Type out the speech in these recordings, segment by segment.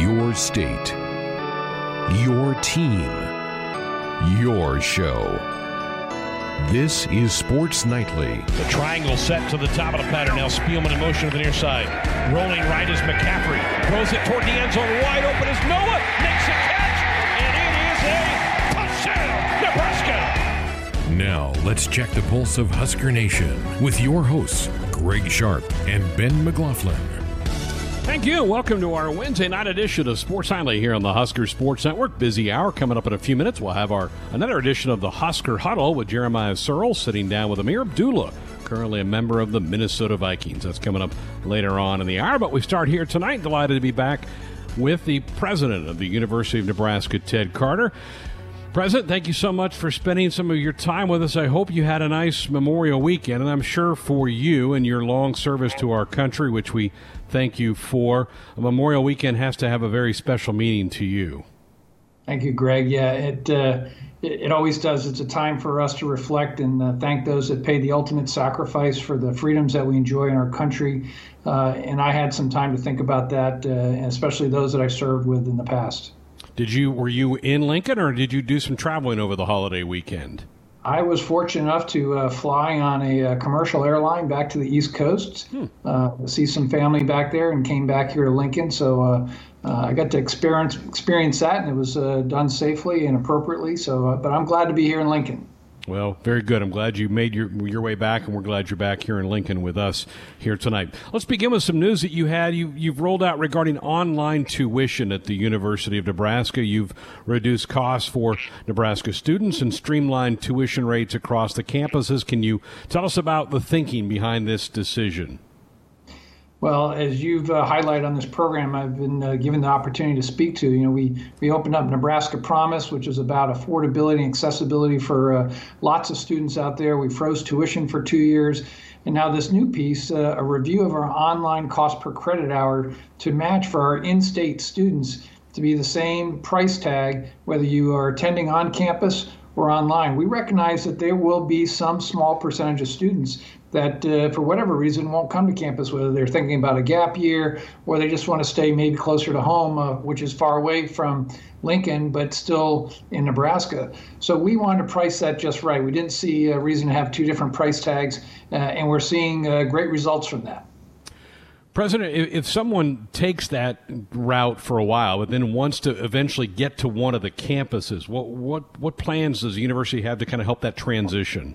Your state. Your team. Your show. This is Sports Nightly. The triangle set to the top of the pattern. Now Spielman in motion to the near side. Rolling right is McCaffrey. Throws it toward the end zone. Wide open is Noah. Makes a catch. And it is a touchdown, Nebraska. Now, let's check the pulse of Husker Nation with your hosts, Greg Sharp and Ben McLaughlin. Thank you. Welcome to our Wednesday night edition of Sports Nightly here on the Husker Sports Network. Busy hour coming up in a few minutes. We'll have our another edition of the Husker Huddle with Jeremiah Searle sitting down with Ameer Abdullah, currently a member of the Minnesota Vikings. That's coming up later on in the hour. But we start here tonight. Delighted to be back with the president of the University of Nebraska, Ted Carter. President, thank you so much for spending some of your time with us. I hope you had a nice Memorial weekend, and I'm sure for you and your long service to our country, which we thank you for, a Memorial weekend has to have a very special meaning to you. Thank you, Greg. Yeah, it uh, it, always does. It's a time for us to reflect and uh, thank those that paid the ultimate sacrifice for the freedoms that we enjoy in our country. Uh, and I had some time to think about that, uh, especially those that I served with in the past. Did you were you in Lincoln or did you do some traveling over the holiday weekend? I was fortunate enough to uh, fly on a, a, uh, commercial airline back to the East Coast, hmm. uh, see some family back there, and came back here to Lincoln. So uh, uh I got to experience experience that, and it was uh, done safely and appropriately. So, but I'm glad to be here in Lincoln. Well, very good. I'm glad you made your your way back, and we're glad you're back here in Lincoln with us here tonight. Let's begin with some news that you had. You you've rolled out regarding online tuition at the University of Nebraska. You've reduced costs for Nebraska students and streamlined tuition rates across the campuses. Can you tell us about the thinking behind this decision? Well, as you've uh, highlighted on this program, I've been uh, given the opportunity to speak to. You know, we we opened up Nebraska Promise, which is about affordability and accessibility for uh, lots of students out there. We froze tuition for two years, and now this new piece, uh, a review of our online cost per credit hour to match for our in-state students to be the same price tag whether you are attending on campus or online. We recognize that there will be some small percentage of students that, uh, for whatever reason, won't come to campus, whether they're thinking about a gap year or they just want to stay maybe closer to home, uh, which is far away from Lincoln, but still in Nebraska. So we wanted to price that just right. We didn't see a reason to have two different price tags, uh, and we're seeing uh, great results from that. President, if someone takes that route for a while, but then wants to eventually get to one of the campuses, what what what plans does the university have to kind of help that transition?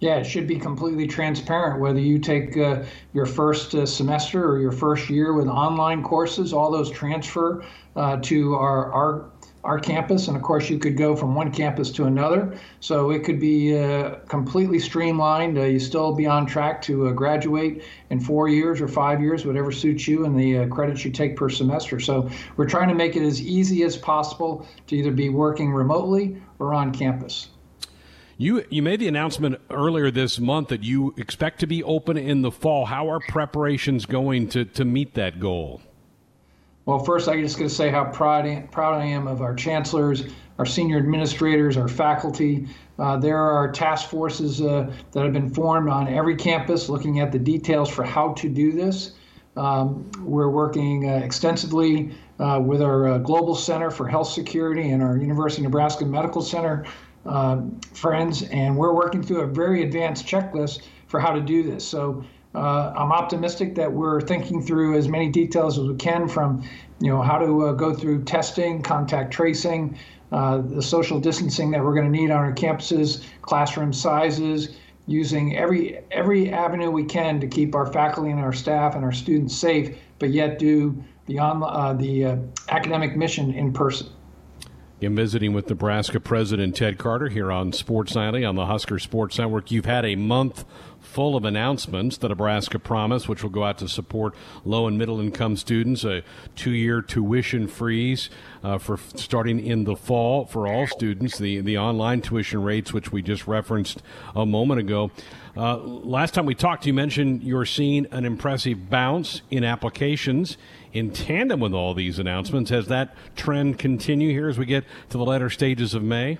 Yeah, it should be completely transparent whether you take uh, your first uh, semester or your first year with online courses, all those transfer uh, to our, our our campus, and of course, you could go from one campus to another. So it could be uh, completely streamlined. Uh, you still be on track to uh, graduate in four years or five years, whatever suits you, and the credits you take per semester. So we're trying to make it as easy as possible to either be working remotely or on campus. You you made the announcement earlier this month that you expect to be open in the fall. How are preparations going to, to meet that goal? Well, first, I'm just going to say how proud, proud I am of our chancellors, our senior administrators, our faculty. Uh, there are task forces uh, that have been formed on every campus looking at the details for how to do this. Um, we're working uh, extensively uh, with our uh, Global Center for Health Security and our University of Nebraska Medical Center um, friends, and we're working through a very advanced checklist for how to do this. So uh, I'm optimistic that we're thinking through as many details as we can from, you know, how to uh, go through testing, contact tracing, uh, the social distancing that we're going to need on our campuses, classroom sizes, using every every avenue we can to keep our faculty and our staff and our students safe, but yet do beyond uh, the uh, academic mission in person. I'm visiting with Nebraska President Ted Carter here on Sports Nightly on the Husker Sports Network. You've had a month full of announcements. The Nebraska Promise, which will go out to support low and middle income students, a two year tuition freeze uh, for starting in the fall for all students, the, the online tuition rates, which we just referenced a moment ago. Uh, last time we talked, you mentioned you're seeing an impressive bounce in applications in tandem with all these announcements. Has that trend continue here as we get to the latter stages of May?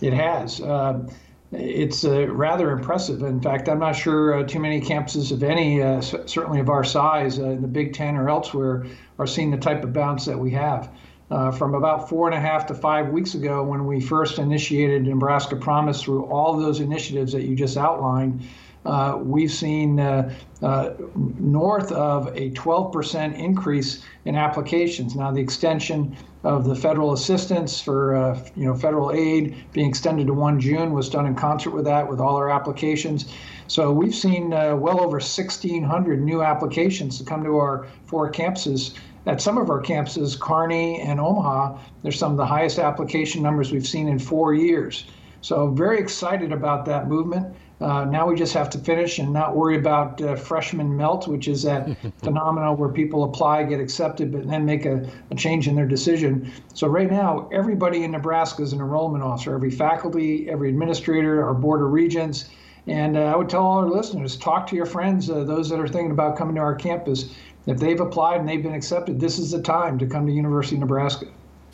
It has. Uh, it's uh, rather impressive. In fact, I'm not sure uh, too many campuses of any, uh, certainly of our size, uh, in the Big Ten or elsewhere, are seeing the type of bounce that we have. Uh, from about four and a half to five weeks ago, when we first initiated Nebraska Promise through all those initiatives that you just outlined, uh, we've seen north of a 12% increase in applications. Now, the extension of the federal assistance for uh, you know federal aid being extended to 1 June was done in concert with that, with all our applications. So we've seen uh, well over 1,600 new applications to come to our four campuses. At some of our campuses, Kearney and Omaha, there's some of the highest application numbers we've seen in four years. So very excited about that movement. Uh, now we just have to finish and not worry about uh, freshman melt, which is that phenomenon where people apply, get accepted, but then make a, a, change in their decision. So right now, everybody in Nebraska is an enrollment officer. Every faculty, every administrator, our board of regents. And uh, I would tell all our listeners, talk to your friends, uh, those that are thinking about coming to our campus. If they've applied and they've been accepted, this is the time to come to University of Nebraska.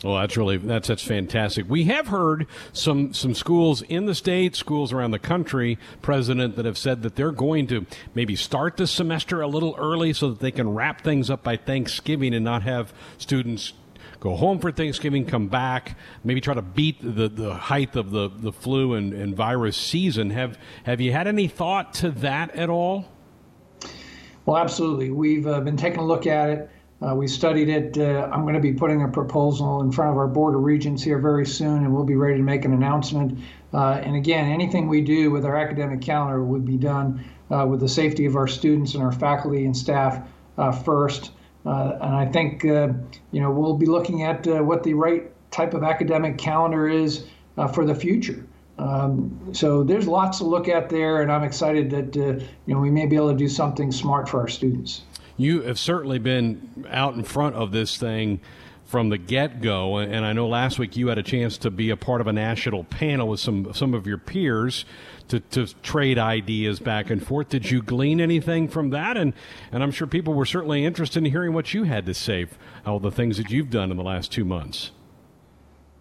Well, that's really that's that's fantastic. We have heard some some schools in the state, schools around the country, president that have said that they're going to maybe start the semester a little early so that they can wrap things up by Thanksgiving and not have students go home for Thanksgiving, come back, maybe try to beat the, the height of the, the flu and, and virus season. Have have you had any thought to that at all? Well, absolutely. We've uh, been taking a look at it. Uh, we studied it. Uh, I'm going to be putting a proposal in front of our Board of Regents here very soon, and we'll be ready to make an announcement. Uh, and again, anything we do with our academic calendar would be done uh, with the safety of our students and our faculty and staff uh, first. Uh, and I think you know we'll be looking at what the right type of academic calendar is for the future. Um, so there's lots to look at there, and I'm excited that you know we may be able to do something smart for our students you have certainly been out in front of this thing from the get go. And I know last week you had a chance to be a part of a national panel with some some of your peers to, to trade ideas back and forth. Did you glean anything from that? And and I'm sure people were certainly interested in hearing what you had to say, all the things that you've done in the last two months.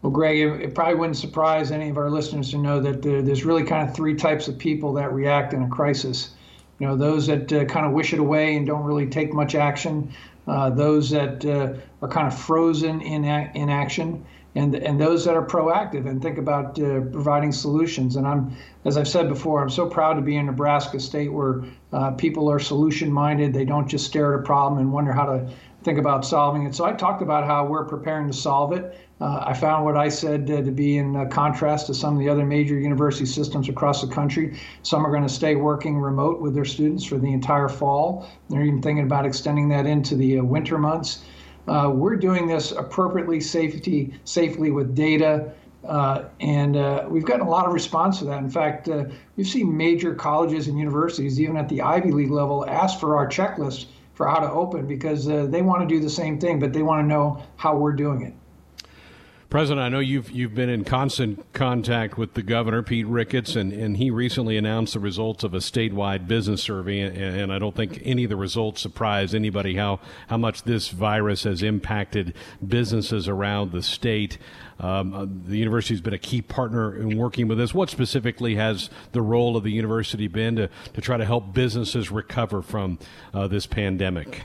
Well, Greg, it, it probably wouldn't surprise any of our listeners to know that there, there's really kind of three types of people that react in a crisis you know, those that uh, kind of wish it away and don't really take much action, uh, those that uh, are kind of frozen in in action, and and those that are proactive and think about uh, providing solutions. And I'm, as I've said before, I'm so proud to be in Nebraska State where uh, people are solution minded. They don't just stare at a problem and wonder how to think about solving it. So I talked about how we're preparing to solve it. Uh, I found what I said uh, to be in uh, contrast to some of the other major university systems across the country. Some are going to stay working remote with their students for the entire fall. They're even thinking about extending that into the uh, winter months. Uh, we're doing this appropriately, safety, safely with data. Uh, and uh, we've gotten a lot of response to that. In fact, uh, we've seen major colleges and universities, even at the Ivy League level, ask for our checklist for how to open because uh, they want to do the same thing, but they want to know how we're doing it. President, I know you've you've been in constant contact with the governor, Pete Ricketts, and, and he recently announced the results of a statewide business survey, and, and I don't think any of the results surprise anybody how how much this virus has impacted businesses around the state. Um, uh, the university has been a key partner in working with this. What specifically has the role of the university been to, to try to help businesses recover from uh, this pandemic?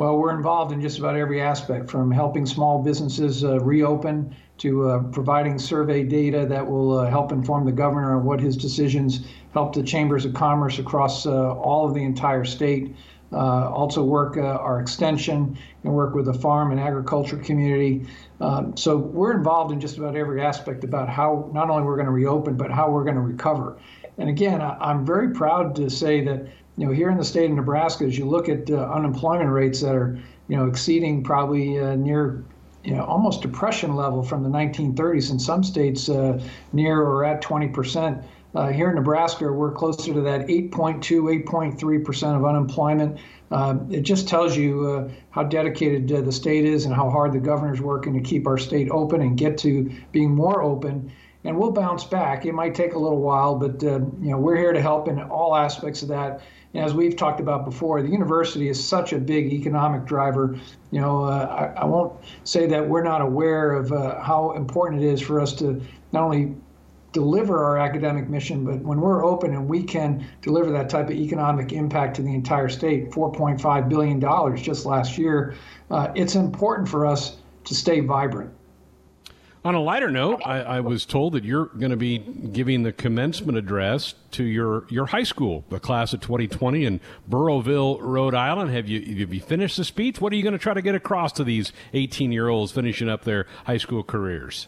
Well, we're involved in just about every aspect from helping small businesses uh, reopen to uh, providing survey data that will uh, help inform the governor on what his decisions help the chambers of commerce across uh, all of the entire state. Uh, also, work uh, our extension and work with the farm and agriculture community. Um, so, we're involved in just about every aspect about how not only we're going to reopen, but how we're going to recover. And again, I, I'm very proud to say that you know, here in the state of Nebraska, as you look at uh, unemployment rates that are, you know, exceeding probably uh, near, you know, almost depression level from the 1930s in some states, uh, near or at 20 percent. Uh, here in Nebraska, we're closer to that 8.2, 8.3 percent of unemployment. Uh, it just tells you uh, how dedicated the state is and how hard the governor's working to keep our state open and get to being more open and we'll bounce back. It might take a little while, but uh, you know we're here to help in all aspects of that as we've talked about before, the university is such a big economic driver. You know, uh, I, I, won't say that we're not aware of uh, how important it is for us to not only deliver our academic mission, but when we're open and we can deliver that type of economic impact to the entire state, $4.5 billion just last year, uh, it's important for us to stay vibrant. On a lighter note, I, I was told that you're going to be giving the commencement address to your, your high school, the class of 2020 in Burrillville, Rhode Island. Have you have you finished the speech? What are you going to try to get across to these 18 year olds finishing up their high school careers?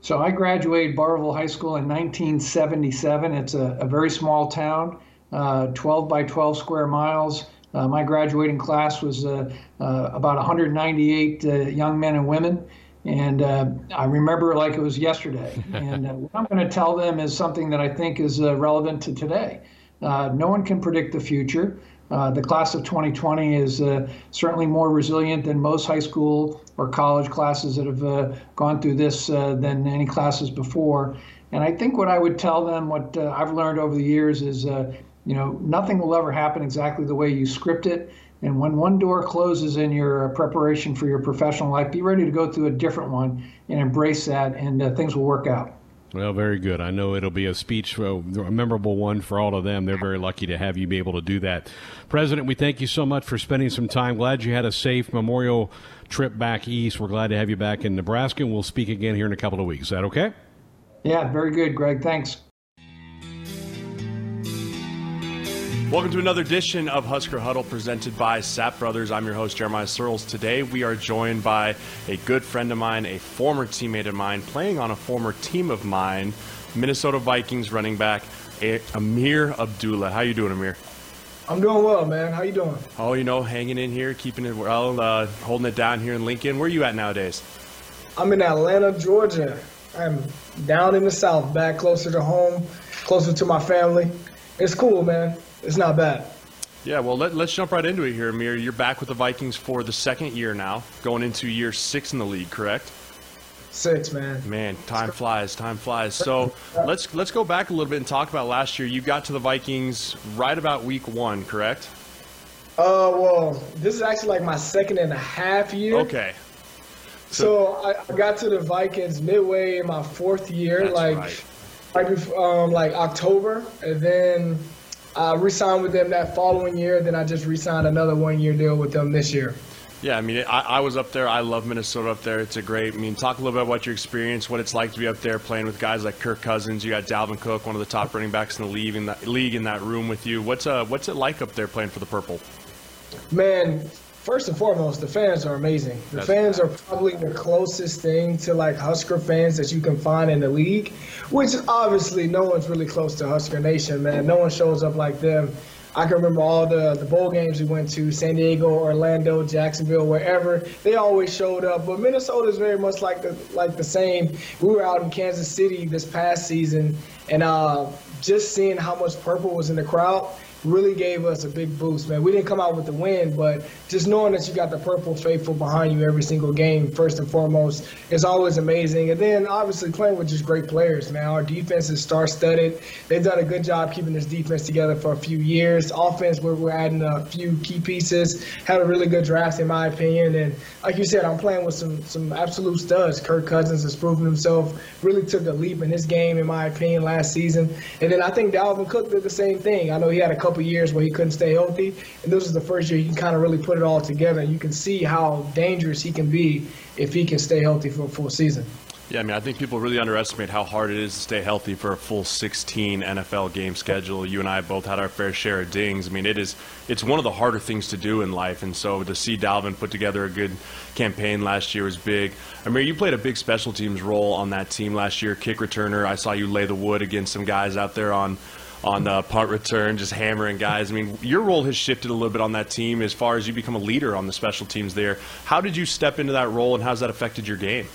So I graduated Burrillville High School in 1977. It's a, a very small town, uh, 12 by 12 square miles. Uh, my graduating class was uh, uh about 198 uh, young men and women. And uh, I remember like it was yesterday. and what I'm going to tell them is something that I think is relevant to today. no one can predict the future. Uh, the class of 2020 is uh, certainly more resilient than most high school or college classes that have uh, gone through this uh, than any classes before. And I think what I would tell them, what uh, I've learned over the years, is uh, you know nothing will ever happen exactly the way you script it. And when one door closes in your preparation for your professional life, be ready to go through a different one and embrace that, and uh, things will work out. Well, very good. I know it'll be a speech, a memorable one for all of them. They're very lucky to have you be able to do that. President, we thank you so much for spending some time. Glad you had a safe memorial trip back east. We're glad to have you back in Nebraska, and we'll speak again here in a couple of weeks. Is that okay? Yeah, very good, Greg. Thanks. Welcome to another edition of Husker Huddle presented by Sapp Brothers. I'm your host, Jeremiah Sirles. Today we are joined by a good friend of mine, a former teammate of mine, playing on a former team of mine, Minnesota Vikings running back Ameer Abdullah. How you doing, Ameer? I'm doing well, man. How you doing? Oh, you know, hanging in here, keeping it well, uh, holding it down here in Lincoln. Where are you at nowadays? I'm in Atlanta, Georgia. I'm down in the South, back closer to home, closer to my family. It's cool, man it's not bad. Yeah, well, let, us jump right into it here, Ameer. You're back with the Vikings for the second year now, going into year six in the league, correct? Six, man. Man, time flies. Time flies. So let's let's go back a little bit and talk about last year. You got to the Vikings right about week one, correct? Uh, well, this is actually like my second and a half year. Okay. So, so I, I, got to the Vikings midway in my fourth year, like right. like um, like October, and then I re-signed with them that following year. Then I just re-signed another one-year deal with them this year. Yeah, I mean, I, I, was up there. I love Minnesota up there. It's a great. I mean, talk a little bit about your experience, what it's like to be up there playing with guys like Kirk Cousins. You got Dalvin Cook, one of the top running backs in the league in that league in that room with you. What's uh, what's it like up there playing for the Purple? Man, first and foremost, the fans are amazing. The That's fans bad. are probably the closest thing to like Husker fans that you can find in the league, which obviously no one's really close to Husker Nation, man. No one shows up like them. I can remember all the, the bowl games we went to, San Diego, Orlando, Jacksonville, wherever. They always showed up. But Minnesota is very much like the like the same. We were out in Kansas City this past season, and uh, just seeing how much purple was in the crowd really gave us a big boost, man. We didn't come out with the win, but just knowing that you got the purple faithful behind you every single game, first and foremost, is always amazing. And then obviously playing with just great players, man. Our defense is star-studded. They've done a good job keeping this defense together for a few years. Offense, we're, we're adding a few key pieces. Had a really good draft, in my opinion. And like you said, I'm playing with some some absolute studs. Kirk Cousins has proven himself. Really took a leap in this game, in my opinion, last season. And then I think Dalvin Cook did the same thing. I know he had a couple couple years where he couldn't stay healthy, and this is the first year he can kind of really put it all together. You can see how dangerous he can be if he can stay healthy for a full season. Yeah, I mean, I think people really underestimate how hard it is to stay healthy for a full 16 NFL game schedule. You and I both had our fair share of dings. I mean, it is it's one of the harder things to do in life, and so to see Dalvin put together a good campaign last year was big. I mean, you played a big special teams role on that team last year, kick returner. I saw you lay the wood against some guys out there on on the punt return, just hammering guys. I mean, your role has shifted a little bit on that team as far as you become a leader on the special teams there. How did you step into that role, and how's that affected your game?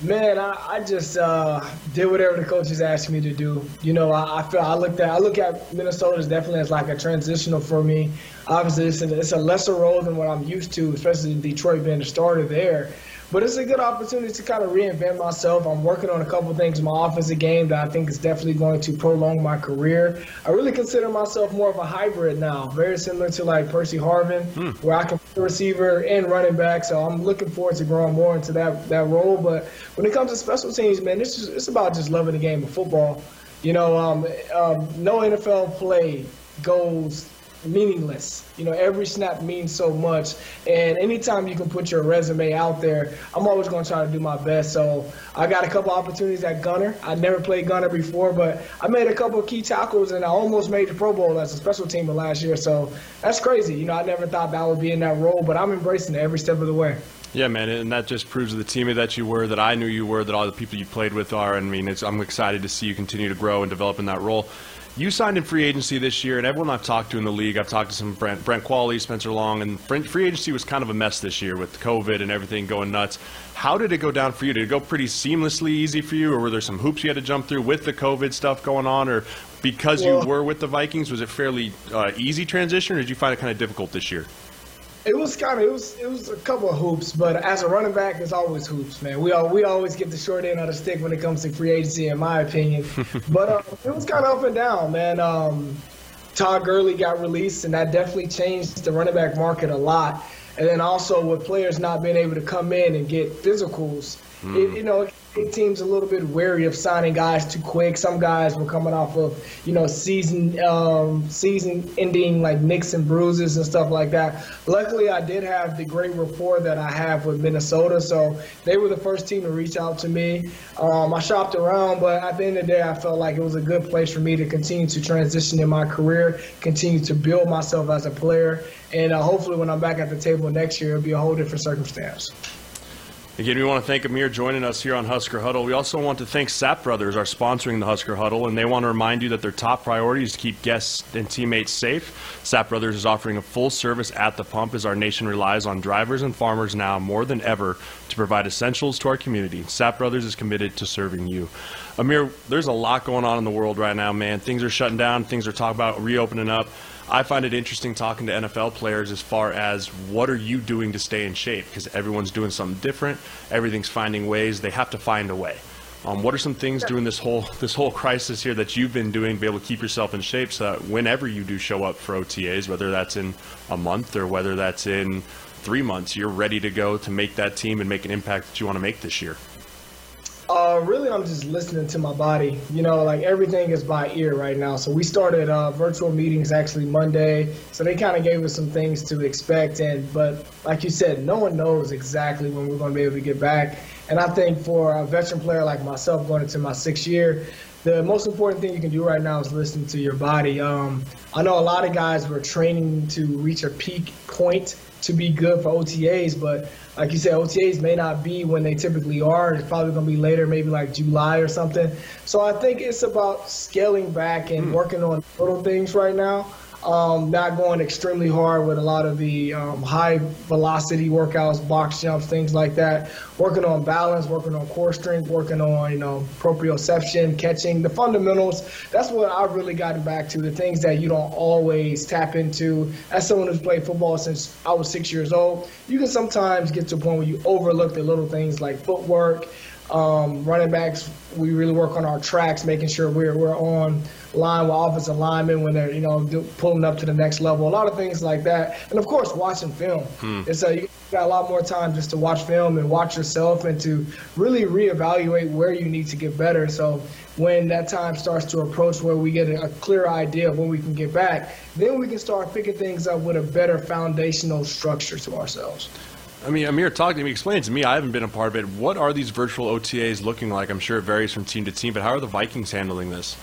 Man, I, I just uh, did whatever the coaches asked me to do. You know, I, I feel I looked at I look at Minnesota as definitely as like a transitional for me. obviously it's a, it's a lesser role than what I'm used to, especially in Detroit being the starter there. But it's a good opportunity to kind of reinvent myself. I'm working on a couple things in my offensive game that I think is definitely going to prolong my career. I really consider myself more of a hybrid now, very similar to like Percy Harvin, hmm. where I can play receiver and running back. So I'm looking forward to growing more into that that role. But when it comes to special teams, man, it's just, it's about just loving the game of football. You know, um, um, no NFL play goes meaningless. You know, every snap means so much. And anytime you can put your resume out there, I'm always going to try to do my best. So I got a couple opportunities at gunner. I never played gunner before, but I made a couple key tackles and I almost made the Pro Bowl as a special teamer last year. So that's crazy. You know, I never thought that would be in that role, but I'm embracing it every step of the way. Yeah, man, and that just proves the teammate that you were, that I knew you were, that all the people you played with are. And I mean, I'm excited to see you continue to grow and develop in that role. You signed in free agency this year, and everyone I've talked to in the league, I've talked to some Brent, Brent Qvale, Spencer Long, and free agency was kind of a mess this year with COVID and everything going nuts. How did it go down for you? Did it go pretty seamlessly easy for you, or were there some hoops you had to jump through with the COVID stuff going on, or because well, you were with the Vikings, was it fairly uh, easy transition, or did you find it kind of difficult this year? It was kind of it was it was a couple of hoops, but as a running back, it's always hoops, man. We all, we always get the short end of the stick when it comes to free agency, in my opinion. but uh, it was kind of up and down, man. Um, Todd Gurley got released, and that definitely changed the running back market a lot. And then also with players not being able to come in and get physicals, mm. it, you know, teams a little bit wary of signing guys too quick. Some guys were coming off of, you know, season um, season ending like nicks and bruises and stuff like that. Luckily, I did have the great rapport that I have with Minnesota, so they were the first team to reach out to me. Um, I shopped around, but at the end of the day, I felt like it was a good place for me to continue to transition in my career, continue to build myself as a player, and uh, hopefully, when I'm back at the table next year, it'll be a whole different circumstance. Again, we want to thank Ameer joining us here on Husker Huddle. We also want to thank Sapp Brothers, our sponsoring the Husker Huddle, and they want to remind you that their top priority is to keep guests and teammates safe. Sapp Brothers is offering a full service at the pump as our nation relies on drivers and farmers now more than ever to provide essentials to our community. Sapp Brothers is committed to serving you. Ameer, there's a lot going on in the world right now, man. Things are shutting down, things are talking about reopening up. I find it interesting talking to NFL players as far as what are you doing to stay in shape because everyone's doing something different. Everything's finding ways. They have to find a way. Um, what are some things during this whole this whole crisis here that you've been doing to be able to keep yourself in shape so that whenever you do show up for OTAs, whether that's in a month or whether that's in three months, you're ready to go to make that team and make an impact that you want to make this year? Uh, really, I'm just listening to my body. You know, like everything is by ear right now. So we started uh, virtual meetings actually Monday. So they kind of gave us some things to expect. And but like you said, no one knows exactly when we're going to be able to get back. And I think for a veteran player like myself going into my sixth year, the most important thing you can do right now is listen to your body. Um, I know a lot of guys were training to reach a peak point to be good for OTAs, but like you said, OTAs may not be when they typically are. It's probably going to be later, maybe like July or something. So I think it's about scaling back and mm. working on little things right now um, not going extremely hard with a lot of the um, high velocity workouts, box jumps, things like that. Working on balance, working on core strength, working on you know proprioception, catching the fundamentals. That's what I've really gotten back to. The things that you don't always tap into. As someone who's played football since I was six years old, you can sometimes get to a point where you overlook the little things like footwork. Um, running backs, we really work on our tracks, making sure we're we're on line with offensive linemen when they're you know do, pulling up to the next level. A lot of things like that, and of course watching film. Hmm. It's a you got a lot more time just to watch film and watch yourself and to really reevaluate where you need to get better. So when that time starts to approach where we get a, a clear idea of when we can get back, then we can start picking things up with a better foundational structure to ourselves. I mean, Ameer, talk to me, explain to me. I haven't been a part of it. What are these virtual OTAs looking like? I'm sure it varies from team to team, but how are the Vikings handling this?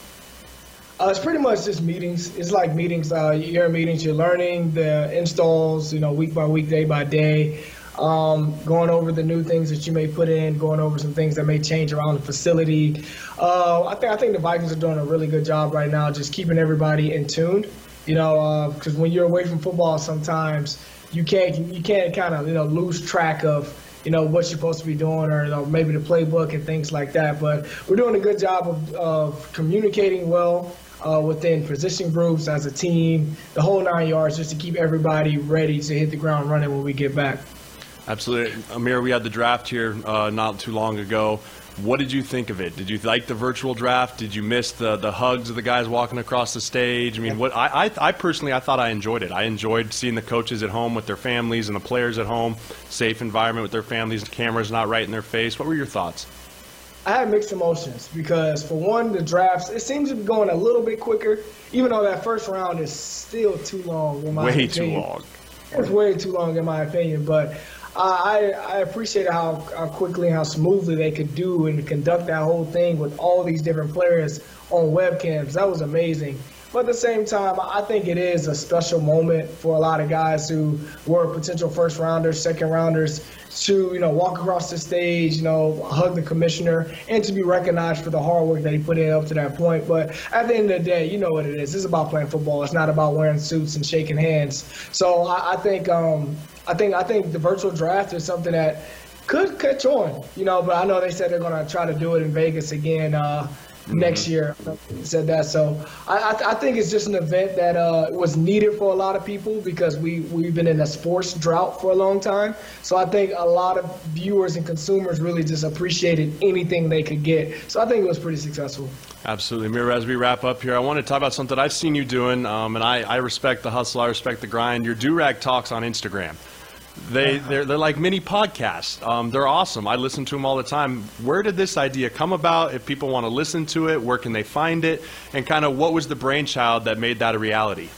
Uh, it's pretty much just meetings. It's like meetings. Uh, you're in meetings. You're learning the installs, you know, week by week, day by day. Um, going over the new things that you may put in, going over some things that may change around the facility. Uh, I think I think the Vikings are doing a really good job right now, just keeping everybody in tune. You know, because uh, when you're away from football, sometimes you can't you can't kind of you know lose track of you know what you're supposed to be doing or you know, maybe the playbook and things like that. But we're doing a good job of, of communicating well uh, within position groups, as a team, the whole nine yards, just to keep everybody ready to hit the ground running when we get back. Absolutely. Ameer, we had the draft here uh, not too long ago. What did you think of it? Did you like the virtual draft? Did you miss the, the hugs of the guys walking across the stage? I mean, what I, I, I personally I thought I enjoyed it. I enjoyed seeing the coaches at home with their families and the players at home, safe environment with their families, the cameras not right in their face. What were your thoughts? I had mixed emotions because for one, the drafts it seems to be going a little bit quicker, even though that first round is still too long in my way opinion. too long. It's way too long in my opinion, but I, I appreciated how, how quickly how smoothly they could do and conduct that whole thing with all these different players on webcams. That was amazing. But at the same time, I think it is a special moment for a lot of guys who were potential first rounders, second rounders, to you know walk across the stage, you know, hug the commissioner, and to be recognized for the hard work that he put in up to that point. But at the end of the day, you know what it is. It's about playing football. It's not about wearing suits and shaking hands. So I, I think um, I think I think the virtual draft is something that could catch on, you know. But I know they said they're going to try to do it in Vegas again. Uh, next year. Said that. So I, I, I, think it's just an event that uh, was needed for a lot of people because we, we've been in a sports drought for a long time. So I think a lot of viewers and consumers really just appreciated anything they could get. So I think it was pretty successful. Absolutely. Mira, as we wrap up here, I want to talk about something I've seen you doing, um, and I, I respect the hustle, I respect the grind. Your Durag Talks on Instagram. They they're, they're like mini podcasts. Um, they're awesome. I listen to them all the time. Where did this idea come about? If people want to listen to it, where can they find it? And kind of what was the brainchild that made that a reality?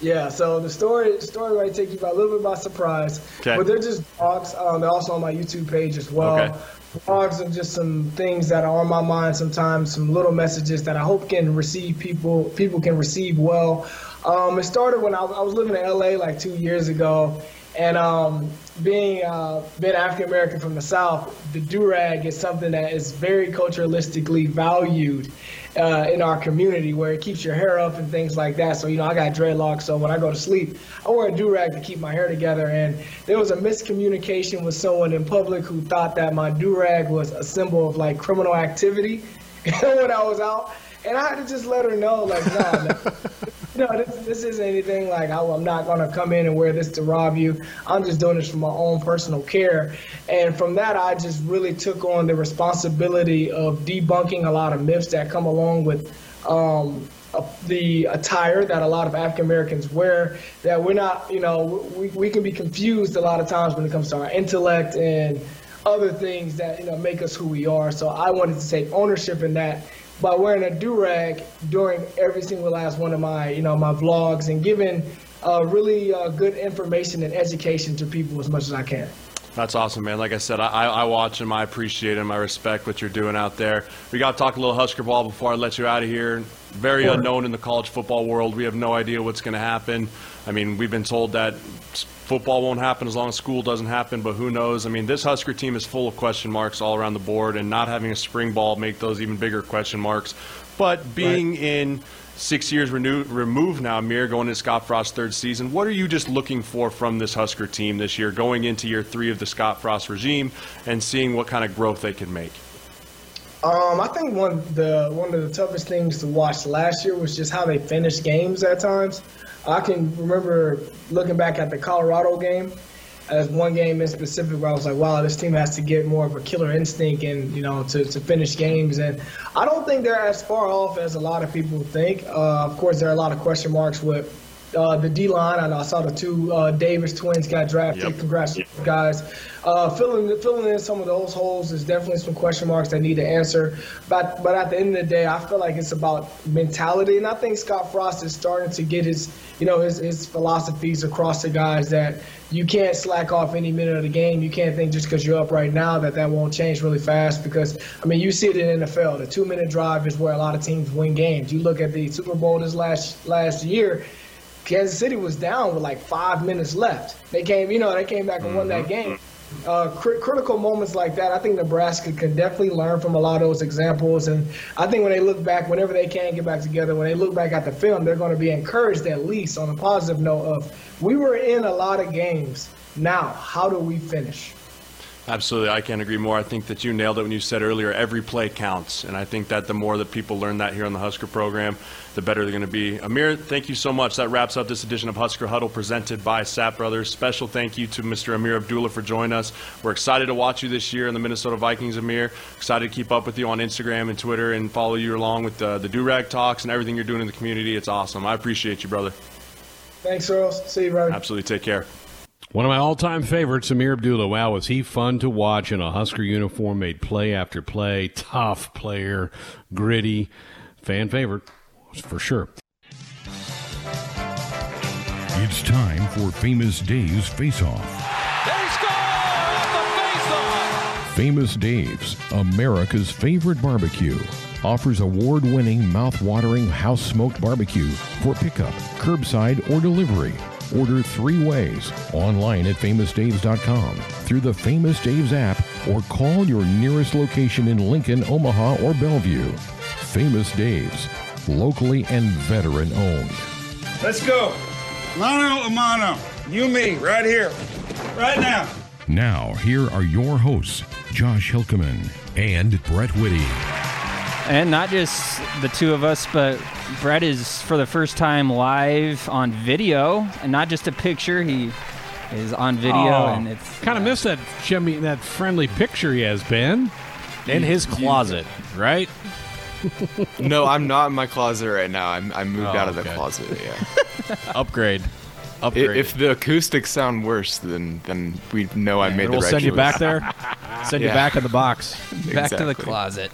Yeah, so the story story might take you by a little bit by surprise, okay. but they're just blogs. Um, they're also on my YouTube page as well. Okay. Blogs are just some things that are on my mind sometimes, some little messages that I hope can receive people people can receive well. Um, it started when I, I was living in LA like two years ago, and um, being uh, being African American from the South, the durag is something that is very culturalistically valued uh, in our community, where it keeps your hair up and things like that. So you know, I got dreadlocks, so when I go to sleep, I wear a durag to keep my hair together. And there was a miscommunication with someone in public who thought that my durag was a symbol of like criminal activity when I was out, and I had to just let her know, like, nah. no, this, this isn't anything like I, am not going to come in and wear this to rob you. I'm just doing this for my own personal care. And from that, I just really took on the responsibility of debunking a lot of myths that come along with um, the attire that a lot of African Americans wear. That we're not, you know, we, we can be confused a lot of times when it comes to our intellect and other things that you know make us who we are. So I wanted to take ownership in that by wearing a do-rag during every single last one of my, you know, my vlogs and giving uh, really uh, good information and education to people as much as I can. That's awesome, man. Like I said, I, I watch him. I appreciate him. I respect what you're doing out there. We got to talk a little Husker ball before I let you out of here. Very unknown in the college football world. We have no idea what's going to happen. I mean, we've been told that football won't happen as long as school doesn't happen, but who knows? I mean, this Husker team is full of question marks all around the board, and not having a spring ball make those even bigger question marks. But being right. in six years renew, removed now, Mir, going into Scott Frost's third season, what are you just looking for from this Husker team this year, going into year three of the Scott Frost regime, and seeing what kind of growth they can make? Um, I think one the one of the toughest things to watch last year was just how they finished games at times. I can remember looking back at the Colorado game as one game in specific where I was like, wow, this team has to get more of a killer instinct and, you know, to, to finish games. And I don't think they're as far off as a lot of people think. Uh, of course, there are a lot of question marks with uh, the D line. I know I saw the two uh, Davis twins got drafted. Yep. Congrats, yep. guys. Uh, filling filling in some of those holes is definitely some question marks that need to answer. But but at the end of the day, I feel like it's about mentality, and I think Scott Frost is starting to get his you know his his philosophies across to guys that you can't slack off any minute of the game. You can't think just because you're up right now that that won't change really fast. Because I mean, you see it in NFL. The two minute drive is where a lot of teams win games. You look at the Super Bowl this last last year Kansas City was down with like five minutes left. They came, you know, they came back and won that mm-hmm. game. Uh, cr- critical moments like that, I think Nebraska can definitely learn from a lot of those examples. And I think when they look back, whenever they can get back together, when they look back at the film, they're going to be encouraged at least on a positive note of we were in a lot of games. Now, how do we finish? Absolutely, I can't agree more. I think that you nailed it when you said earlier every play counts, and I think that the more that people learn that here on the Husker program, the better they're going to be. Ameer, thank you so much. That wraps up this edition of Husker Huddle presented by Sapp Brothers. Special thank you to Mr. Ameer Abdullah for joining us. We're excited to watch you this year in the Minnesota Vikings, Ameer. Excited to keep up with you on Instagram and Twitter and follow you along with uh, the, the Durag talks and everything you're doing in the community. It's awesome. I appreciate you, brother. Thanks, Earl. See you, brother. Absolutely. Take care. One of my all-time favorites, Ameer Abdullah. Wow, was he fun to watch in a Husker uniform? Made play after play. Tough player, gritty, fan favorite for sure. It's time for Famous Dave's Face Off. They score the face-off. Famous Dave's, America's favorite barbecue, offers award winning, mouth watering house smoked barbecue for pickup, curbside, or delivery. Order three ways online at famousdaves.com, through the Famous Dave's app, or call your nearest location in Lincoln, Omaha, or Bellevue. Famous Dave's, locally and veteran owned. Let's go. Mano a mano. You me, right here. Right now. Now, here are your hosts, Josh Hilkeman and Brett Whitty. And not just the two of us, but Brett is for the first time live on video, and not just a picture. He is on video, Oh, and it's kind of miss that Jimmy, that friendly picture he has, Ben. in his closet, right? No, I'm not in my closet right now. I'm, I moved Oh, out of the oh, okay. closet. Yeah. Upgrade. I- Upgrade. if the acoustics sound worse, then then we know I made the right. we'll right send you back there. Send you Yeah. back in the box. back to the closet.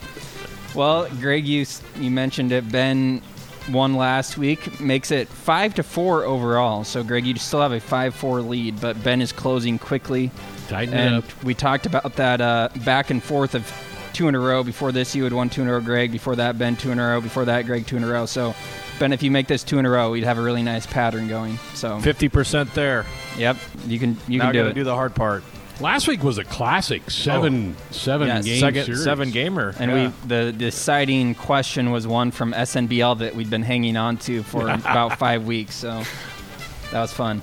Well, Greg, you you mentioned it. Ben won last week, makes it five to four overall. So, Greg, you still have a five-four lead, but Ben is closing quickly. Tighten And up. we talked about that uh, back and forth of two in a row. Before this, you had won two in a row, Greg. Before that, Ben two in a row. Before that, Greg two in a row. So, Ben, if you make this two in a row, we'd have a really nice pattern going. So, Fifty percent there. yep, you can you now can do it. do the hard part. Last week was a classic oh. seven seven Yes. game Second series. seven gamer. And Yeah. we the deciding question was one from SNBL that we'd been hanging on to for about five weeks. So that was fun.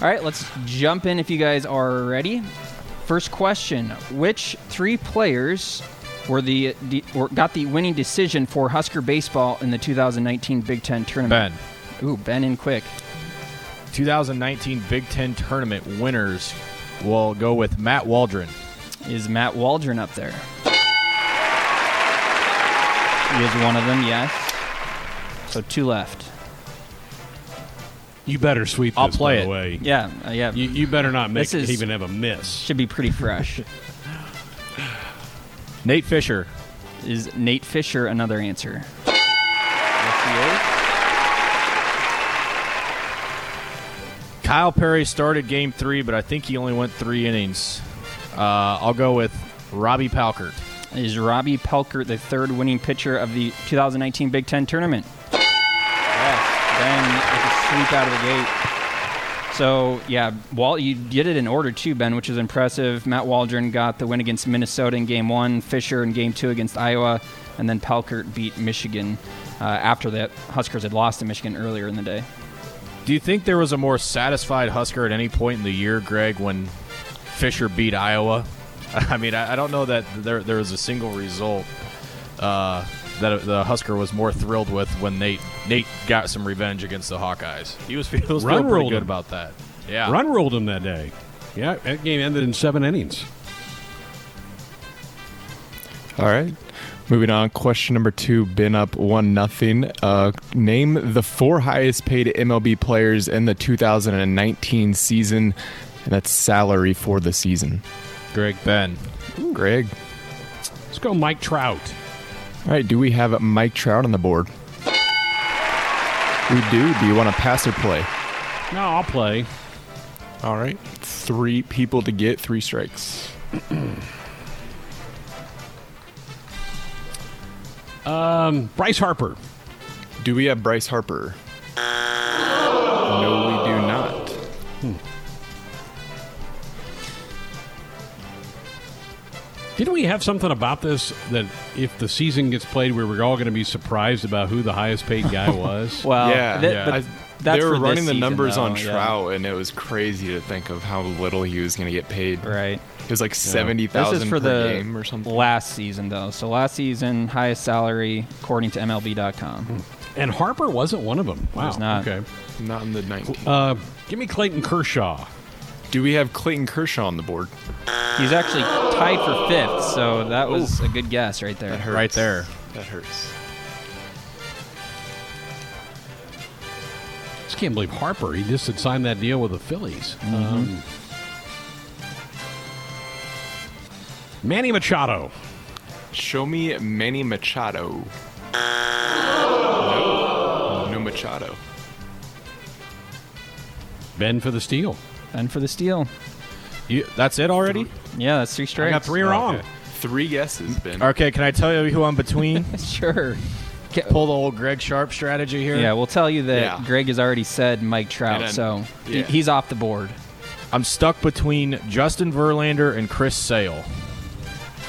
All right, let's jump in if you guys are ready. First question: Which three players were the, the got the winning decision for Husker baseball in the 2019 Big Ten tournament? Ben. Ooh, Ben in quick. 2019 Big Ten tournament winners will go with Matt Waldron. Is Matt Waldron up there? He is one of them. Yes. So two left. You better sweep this. I'll play by it. the way. Yeah. Uh, yeah. You, you better not make This is- even have a miss. should be pretty fresh. Nate Fisher. Is Nate Fisher another answer? Kyle Perry started game three, but I think he only went three innings. Uh, I'll go with Robbie Palkert. Is Robbie Palkert the third winning pitcher of the 2019 Big Ten tournament? Yes. Ben with a sweep out of the gate. So yeah, Walt, you did it in order too, Ben, which is impressive. Matt Waldron got the win against Minnesota in Game One, Fisher in Game Two against Iowa, and then Palkert beat Michigan uh, after that Huskers had lost to Michigan earlier in the day. Do you think there was a more satisfied Husker at any point in the year, Greg, when Fisher beat Iowa? I mean, I, I don't know that there there was a single result uh, that the Husker was more thrilled with when Nate Nate got some revenge against the Hawkeyes. He was, he was feeling pretty good him. about that. Yeah, Run rolled him that day. Yeah, that game ended in seven innings. All right. Moving on, question number two, been up one nothing. Uh, name the four highest paid MLB players in the 2019 season, and that's salary for the season. Greg Ben. Greg. Let's go, Mike Trout. All right, do we have Mike Trout on the board? We do. Do you want to pass or play? No, I'll play. All right. Three people to get, three strikes. Um, Bryce Harper. Do we have Bryce Harper? No, we do not. Didn't we have something about this that if the season gets played, we were all going to be surprised about who the highest paid guy was? Well, Yeah, th- yeah. but I- That's they were running the season, numbers though, on yeah. Trout, and it was crazy to think of how little he was going to get paid. Right. It was like seventy This is for the game or something. last season, though. So last season, highest salary according to MLB.com. And Harper wasn't one of them. Wow. was not. Okay. Not in the 19. Uh, give me Clayton Kershaw. Do we have Clayton Kershaw on the board? He's actually tied for fifth, so that was a good guess right there. That hurts. Right there. That hurts. Just can't believe Harper. He just had signed that deal with the Phillies. Mm-hmm. Um, Manny Machado. Show me Manny Machado. No. No Machado. Ben for the steal. And for the steal. You, that's it already? Yeah, that's three I got three wrong. Okay. Three guesses, Ben. Okay, can I tell you who I'm between? sure. Pull the old Greg Sharp strategy here. Yeah, we'll tell you that Yeah. Greg has already said Mike Trout, then- so he- he's off the board. I'm stuck between Justin Verlander and Chris Sale.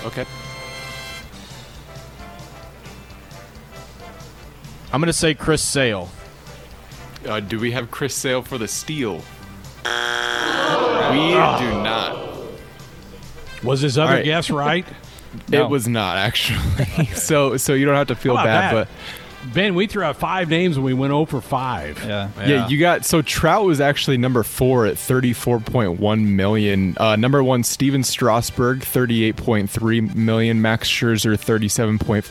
Okay. I'm going to say Chris Sale. Uh, do we have Chris Sale for the steal? We do not. Was his other All right. guess right? No. It was not actually. so so you don't have to feel How about bad, that? Ben, we threw out five names and we went 0 for 5. Yeah. but yeah. you got so Trout was actually number four at thirty four point one million. Uh, number one, Stephen Strasburg, thirty eight point three million. Max Scherzer, thirty seven point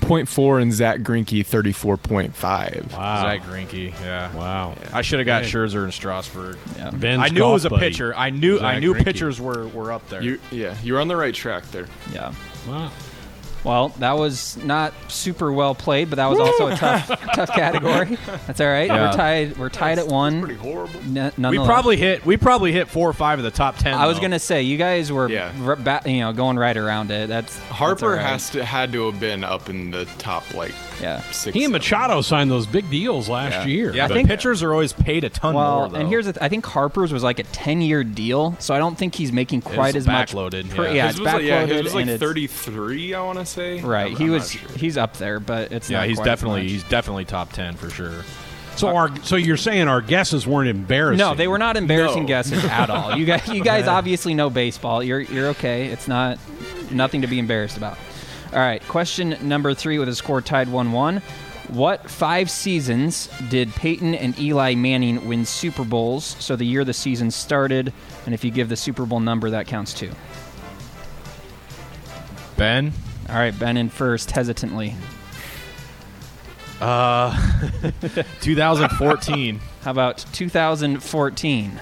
point four, and Zach Greinke, thirty four point five. Wow. Zach Greinke. Yeah. Wow. I should have got Hey. Scherzer and Strasburg. Yeah. Ben's I knew it was a buddy. pitcher. I knew I knew Greinke. pitchers were, were up there. You yeah, you were on the right track there. Yeah. Wow. Well, that was not super well played, but that was also a tough, tough category. That's all right. Yeah. We're tied. We're tied at one. Pretty horrible. N- we probably hit we probably hit four or five of the top ten. I was though. gonna say you guys were, Yeah. r- ba- you know, going right around it. That's that's Harper right. has to had to have been up in the top like Yeah. six. He and seven. Machado signed those big deals last Yeah. year. Yeah, I I think think- pitchers are always paid a ton Well, more. Though. and here's the th- I think Harper's was like a 10 year deal, so I don't think he's making quite as much. backloaded, per- yeah. yeah, His it's was like, yeah, his was like 33, I want to say. Right, I'm- he I'm was sure. he's up there, but it's yeah, not he's quite definitely he's definitely top ten for sure. So uh, our so you're saying our guesses weren't embarrassing? No, they were not embarrassing No. guesses at all. You guys, you guys obviously know baseball. You're you're okay. It's not nothing to be embarrassed about. All right, question number three with a score tied one-one. What five seasons did Peyton and Eli Manning win Super Bowls? So the year the season started, and if you give the Super Bowl number, that counts too. Ben, All right, Ben in first, hesitantly. uh, 2014. How about 2014?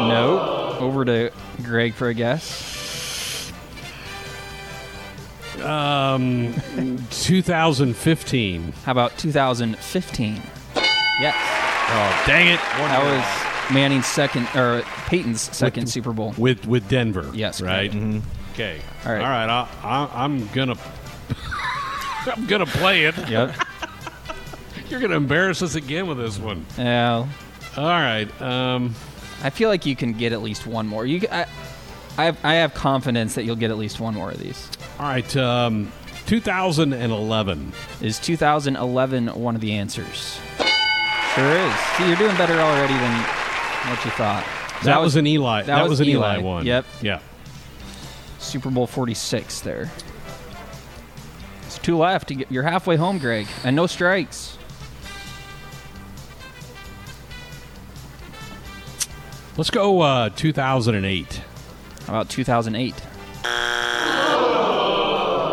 No. Over to Greg for a guess. Um, 2015. How about 2015? Yes. oh dang it! One That was Manning's second, or Peyton's second Super Bowl. with with Denver. Yes, right. Okay. All right. All right. I, I, I'm gonna I'm gonna play it. Yep. You're gonna embarrass us again with this one. Yeah. All right. Um, I feel like you can get at least one more. You, I, I have, I have confidence that you'll get at least one more of these. all right. Um, 2011. Is 2011 one of the answers? Sure is. See, you're doing better already than what you thought. That, was, an Eli. That, was, an Eli, Eli. one. Yep. Yeah. Super Bowl 46 there. It's two left. You're halfway home, Greg, and no strikes. Let's go. Uh, 2008. How about 2008?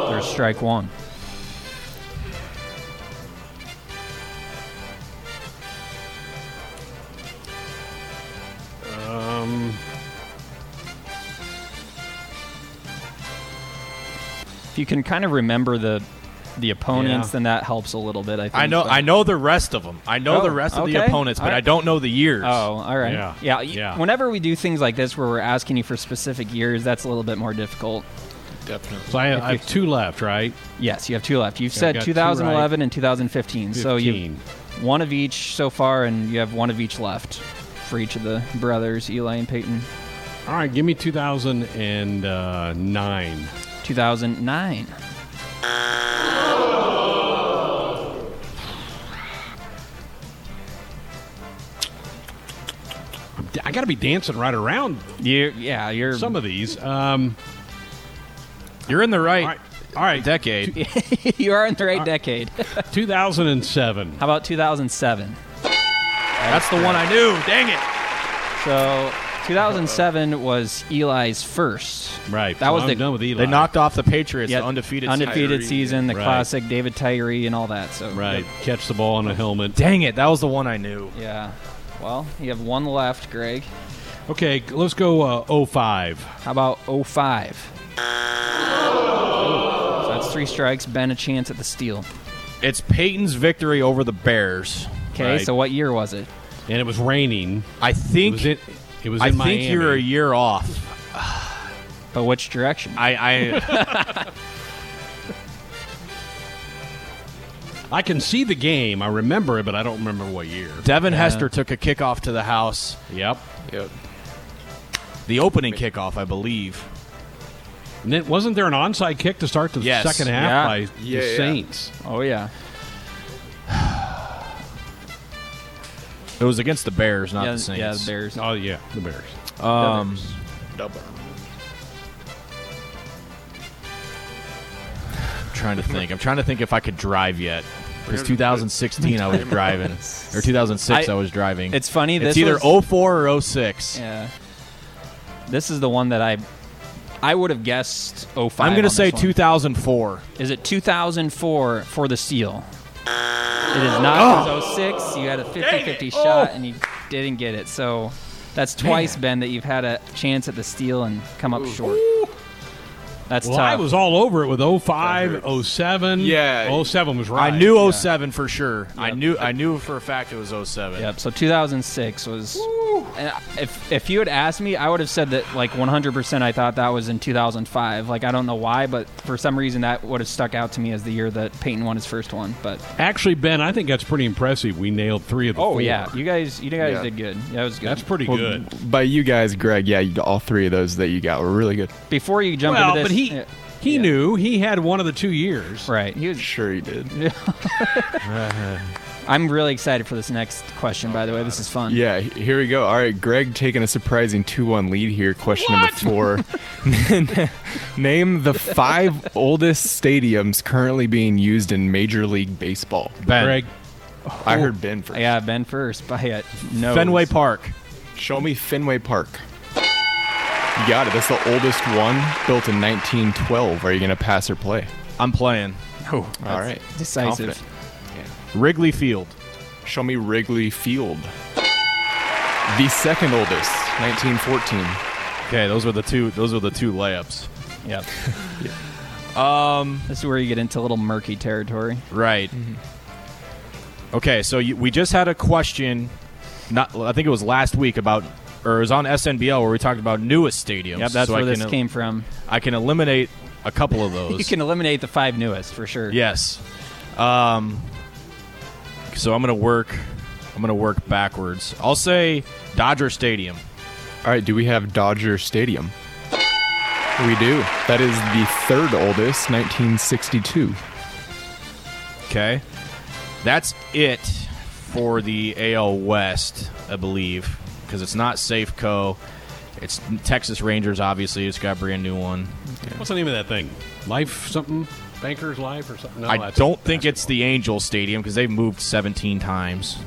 There's strike one. If you can kind of remember the the opponents, Yeah. then that helps a little bit. I think. I know but- I know the rest of them. I know Oh, the rest of the opponents, but All right. I don't know the years. Oh, all right. Yeah. Yeah. Yeah. Whenever we do things like this, where we're asking you for specific years, that's a little bit more difficult. Definitely. so I, I have two left, right? Yes, you have two left. You've Okay, I said got two 2011 and 2015. So you one of each so far, and you have one of each left for each of the brothers, Eli and Peyton. All right. Give me 2009. Uh, 2009. I got to be dancing right around You, yeah, you're some of these. Um, you're in the right, all right, all right. decade. you are in the right decade. 2007. How about 2007? That's the one I knew. Dang it! So 2007 was Eli's first. Right. That so was I'm the done with Eli. They knocked off the Patriots, yeah, the undefeated. undefeated Tyree. season, the Right. classic David Tyree and all that. So Right. Catch the ball on a helmet. Dang it, that was the one I knew. Yeah. Well, you have one left, Greg. Okay, let's go uh, 05. How about 05? So that's three strikes. Ben a chance at the steal. It's Peyton's victory over the Bears. Okay, Right. so what year was it? And it was raining. I It think was in, it was I in think Miami. you're a year off. But which direction? I, I I can see the game. I remember it, but I don't remember what year. Devin Hester took a kickoff to the house. Yep. Yep. The opening kickoff, I believe. And then, wasn't there an onside kick to start the Yes. second half Yeah. by Yeah, the yeah. Saints? oh yeah. It was against the Bears, not yeah, the Saints. yeah, the Bears. Oh yeah, the Bears. Um, Double. I'm trying to think. I'm trying to think if I could drive yet. Because 2016 I was driving, or 2006 I, I- was driving. It's funny. It's this either was, 04 or 06. Yeah. This is the one that I I would have guessed 05. I'm going to this say one. 2004. Is it 2004 for the steal? It is not. It was 06. You had a 50-50 shot and you didn't get it. So that's twice, Ben, that you've had a chance at the steal and come up short. That's Well, tough. I was all over it with 05, 07. Yeah. 07 was right. I knew 07 for sure. I knew I knew for a fact it was 07. Yep. So 2006 was. And if if you had asked me, I would have said that like 100%. I thought that was in 2005. Like I don't know why, but for some reason that would have stuck out to me as the year that Peyton won his first one. But Actually, Ben, I think that's pretty impressive. We nailed three of the oh four. yeah, you guys you guys Yeah. did good. Yeah, that was good. That's pretty Well, good. By you guys, Greg, yeah, you, all three of those that you got were really good. Before you jump Well, into this, but he yeah, he yeah. knew he had one of the two years. right. He was. Sure, he did. I'm really excited for this next question. By the way, this is fun. Yeah, here we go. All right, Greg taking a surprising 2 1 lead here. Question number four. Name the five oldest stadiums currently being used in Major League Baseball. Ben. Greg, I heard Ben first. Yeah, Ben first by a no. Fenway Park. Show me Fenway Park. You got it. That's the oldest one, built in 1912. Are you going to pass or play? I'm playing. Oh, all right. decisive. Confident. Wrigley Field. Show me Wrigley Field. The second oldest, 1914. Okay, those were the two. Those were the two layups. Yep. Um, This is where you get into a little murky territory. right. Okay, so you, we just had a question. Not, I think it was last week about, or it was on SNBL where we talked about newest stadiums. Yep, that's So where I this can, came from. I can eliminate a couple of those. You can eliminate the five newest for sure. Yes. Um. So I'm gonna work. I'm gonna work backwards. I'll say Dodger Stadium. All right, do we have Dodger Stadium? We do. That is the third oldest, 1962. Okay. That's it for the AL West, I believe, because it's not Safeco. It's Texas Rangers, obviously. It's got a brand new one. what's the name of that thing? Life something? Banker's Life or something? No, I don't think it's the Angel Stadium because they've moved 17 times.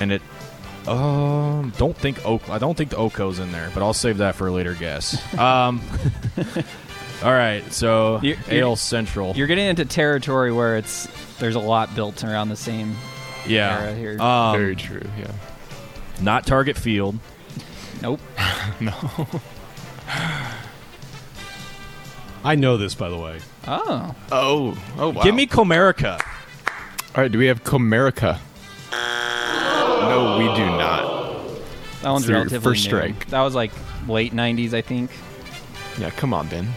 And it. Um, don't think Oak. I don't think the Oko's in there, but I'll save that for a later guess. Um, all right, so You- you're- AL Central. You're getting into territory where it's there's a lot built around the same yeah, era here. Um, Very true, yeah. not Target Field. nope. No. I know this, by the way. Oh. Oh, oh, wow. Give me Comerica. All right, do we have Comerica? No, we do not. That one's It's your relatively first new. strike. That was like late '90s, I think. Yeah, come on, Ben.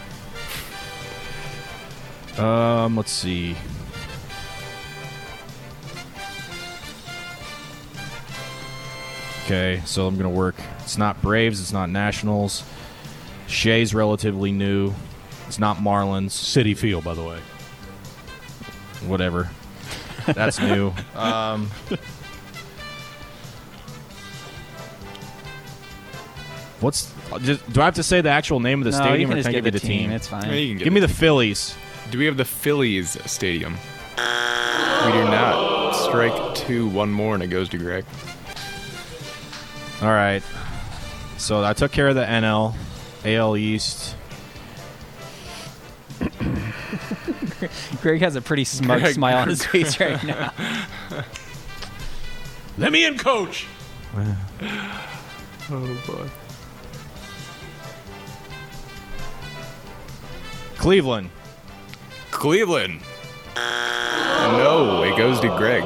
Um, let's see. Okay, so I'm gonna work. It's not Braves. It's not Nationals. Shea's relatively new. It's not Marlins. Citi Field, by the way. Whatever. That's new. Um, What's just, do I have to say the actual name of the No, you stadium, can or just can I give give the you the team. It's fine. Yeah, you can Give me the Phillies. Do we have the Phillies Stadium? We do not. Strike two, one more, and it goes to Greg. All right. So I took care of the NL, AL East. Greg has a pretty smug Greg- smile on his face right now. Let me in, coach. Oh boy. Cleveland. Cleveland. No, it goes to Greg.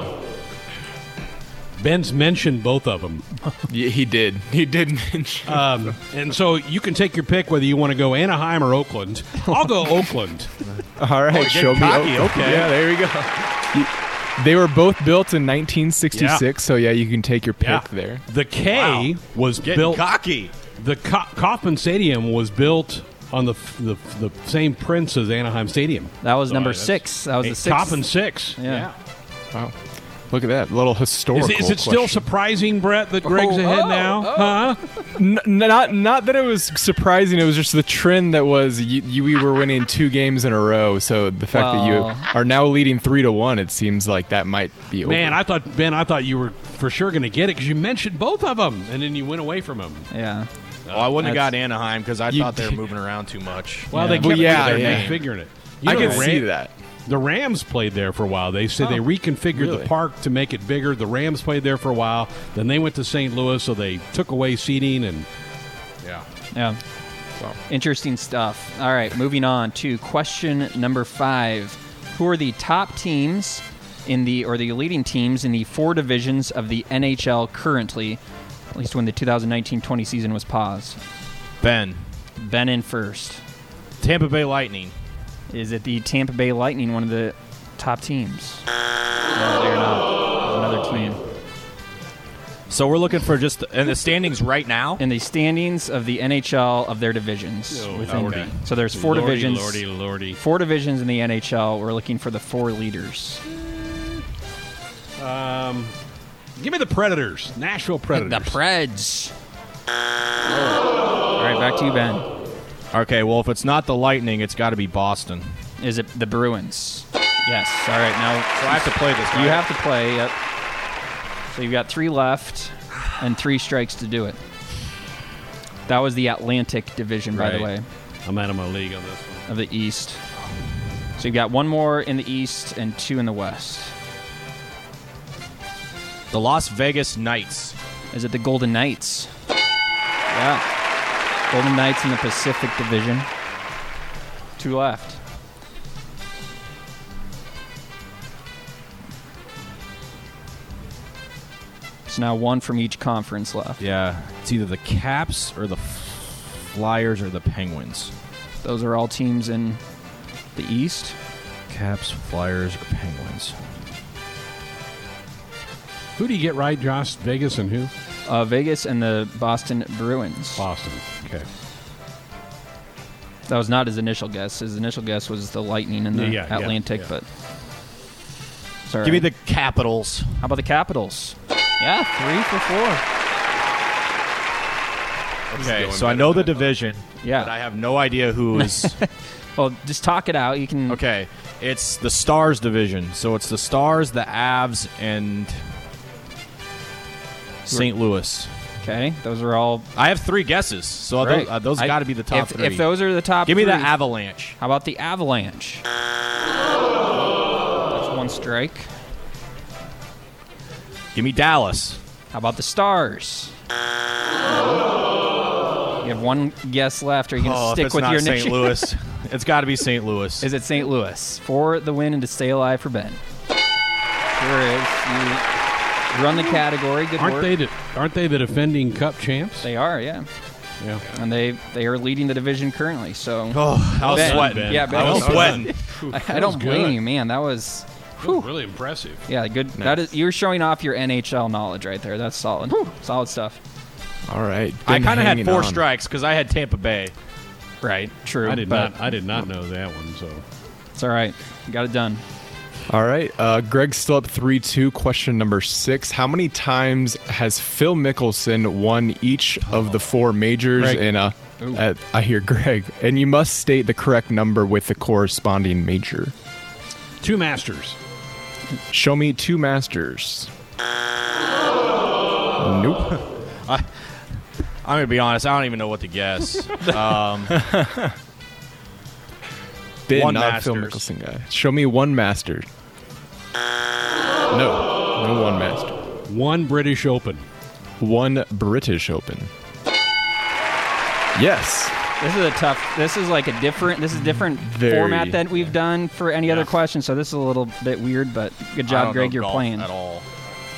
Ben's mentioned both of them. Yeah, he did. He did mention. Um, and so you can take your pick whether you want to go Anaheim or Oakland. I'll go Oakland. All right, you're show me. cocky, Oakland. okay. Yeah, there we go. You- They were both built in 1966, so yeah, you can take your pick Yeah. there. The K Wow. was Getting built. cocky. The Co- Kauffman Stadium was built on the, the the same prints as Anaheim Stadium. That was So number that's- six. That was the Hey, sixth. Kauffman six. Yeah. Wow. Look at that little Is, historical. it- is it still surprising, Brett, that Greg's Oh, ahead oh, now? oh. Huh? N- not not that it was surprising. It was just the trend that was you, you, we were winning two games in a row. So the fact that you are now leading three to one, it seems like that might be over. Man, I thought Ben, I thought you were for sure going to get it because you mentioned both of them, and then you went away from them. Yeah. Well, I wouldn't have got Anaheim because I thought they were moving around too much. Well, Yeah. they kept Well, yeah, they're yeah. reconfiguring it. You I know, can the see that. The Rams played there for a while. They said they oh, reconfigured really? the park to make it bigger. The Rams played there for a while. Then they went to St. Louis, so they took away seating and yeah. Yeah. Interesting stuff. All right, moving on to question number five. Who are the top teams in the, or the leading teams in the four divisions of the NHL currently, at least when the 2019 20 season was paused? Ben, Ben in first. Tampa Bay Lightning. Is it the Tampa Bay Lightning, one of the top teams? No, they're not. Another team. So we're looking for just in the standings right now. In the standings of the NHL of their divisions. Oh, within- lordy. So there's four Lordy, divisions. Lordy, lordy. Four divisions in the NHL. We're looking for the four leaders. Um, give me the Predators, Nashville Predators. The Preds. All right, back to you, Ben. Okay, well if it's not the Lightning, it's got to be Boston. Is it the Bruins? Yes. All right, now So I have to play this. you have to play. Yep. So you've got three left and three strikes to do it. That was the Atlantic Division, by the Right. way, I'm out of my league on this one. of the East. So you've got one more in the East and two in the West. the Las Vegas Knights. Is it the Golden Knights? Yeah. Golden Knights in the Pacific Division. Two left. So now one from each conference left. Yeah, it's either the Caps or the Flyers or the Penguins. Those are all teams in the East. Caps, Flyers, or Penguins. Who do you get right, Josh? Vegas and who? Uh, Vegas and the Boston Bruins. Boston. Okay. That was not his initial guess. His initial guess was the Lightning and the Yeah, yeah, Atlantic, yeah. but. Sorry. Give me the Capitals. How about the Capitals? Yeah, three for four. Okay, so I know the division, Yeah. but I have no idea who is. Well, just talk it out. You can. okay, it's the Stars division. So it's the Stars, the Avs, and St. Louis. Okay, those are all. I have three guesses, so those, uh, those I- got to be the top if, three. If those are the top, Give me the three, Avalanche. How about the Avalanche? That's one strike. Give me Dallas. How about the Stars? You have one guess left. Are you going to Oh, if stick it's with not your St. Louis, it's got to be St. Louis. Is it St. Louis for the win and to stay alive for Ben? Sure is. You run the category. Good Aren't work. they? The, aren't they the defending Cup champs? They are, yeah. Yeah. And they they are leading the division currently. So oh, I was Ben, sweating. Ben. Yeah, Ben. I was sweating. I, I don't blame you, man. That was That was really impressive. yeah, good. That is you're showing off your NHL knowledge right there. That's solid. Solid stuff. All right. I kind of had four on. strikes because I had Tampa Bay. Right. True. I did but not. I did not know that one. So It's all right. Got it done. All right. Uh, Greg's still up 3 2. Question number six. How many times has Phil Mickelson won each of the four majors Greg. in a. Uh, I hear Greg. And you must state the correct number with the corresponding major. Two Masters. Show me two Masters. Nope. I, I'm gonna be honest. I don't even know what to guess. Um, Ben, One not a Phil Masters. Mickelson guy. Show me one Master. No. No one Master. One British Open. One British Open. Yes. This is a tough. This is like a different. This is different Very. format that we've done for any other question. So this is a little bit weird, but good I job, don't Greg. know You're golf playing. at all.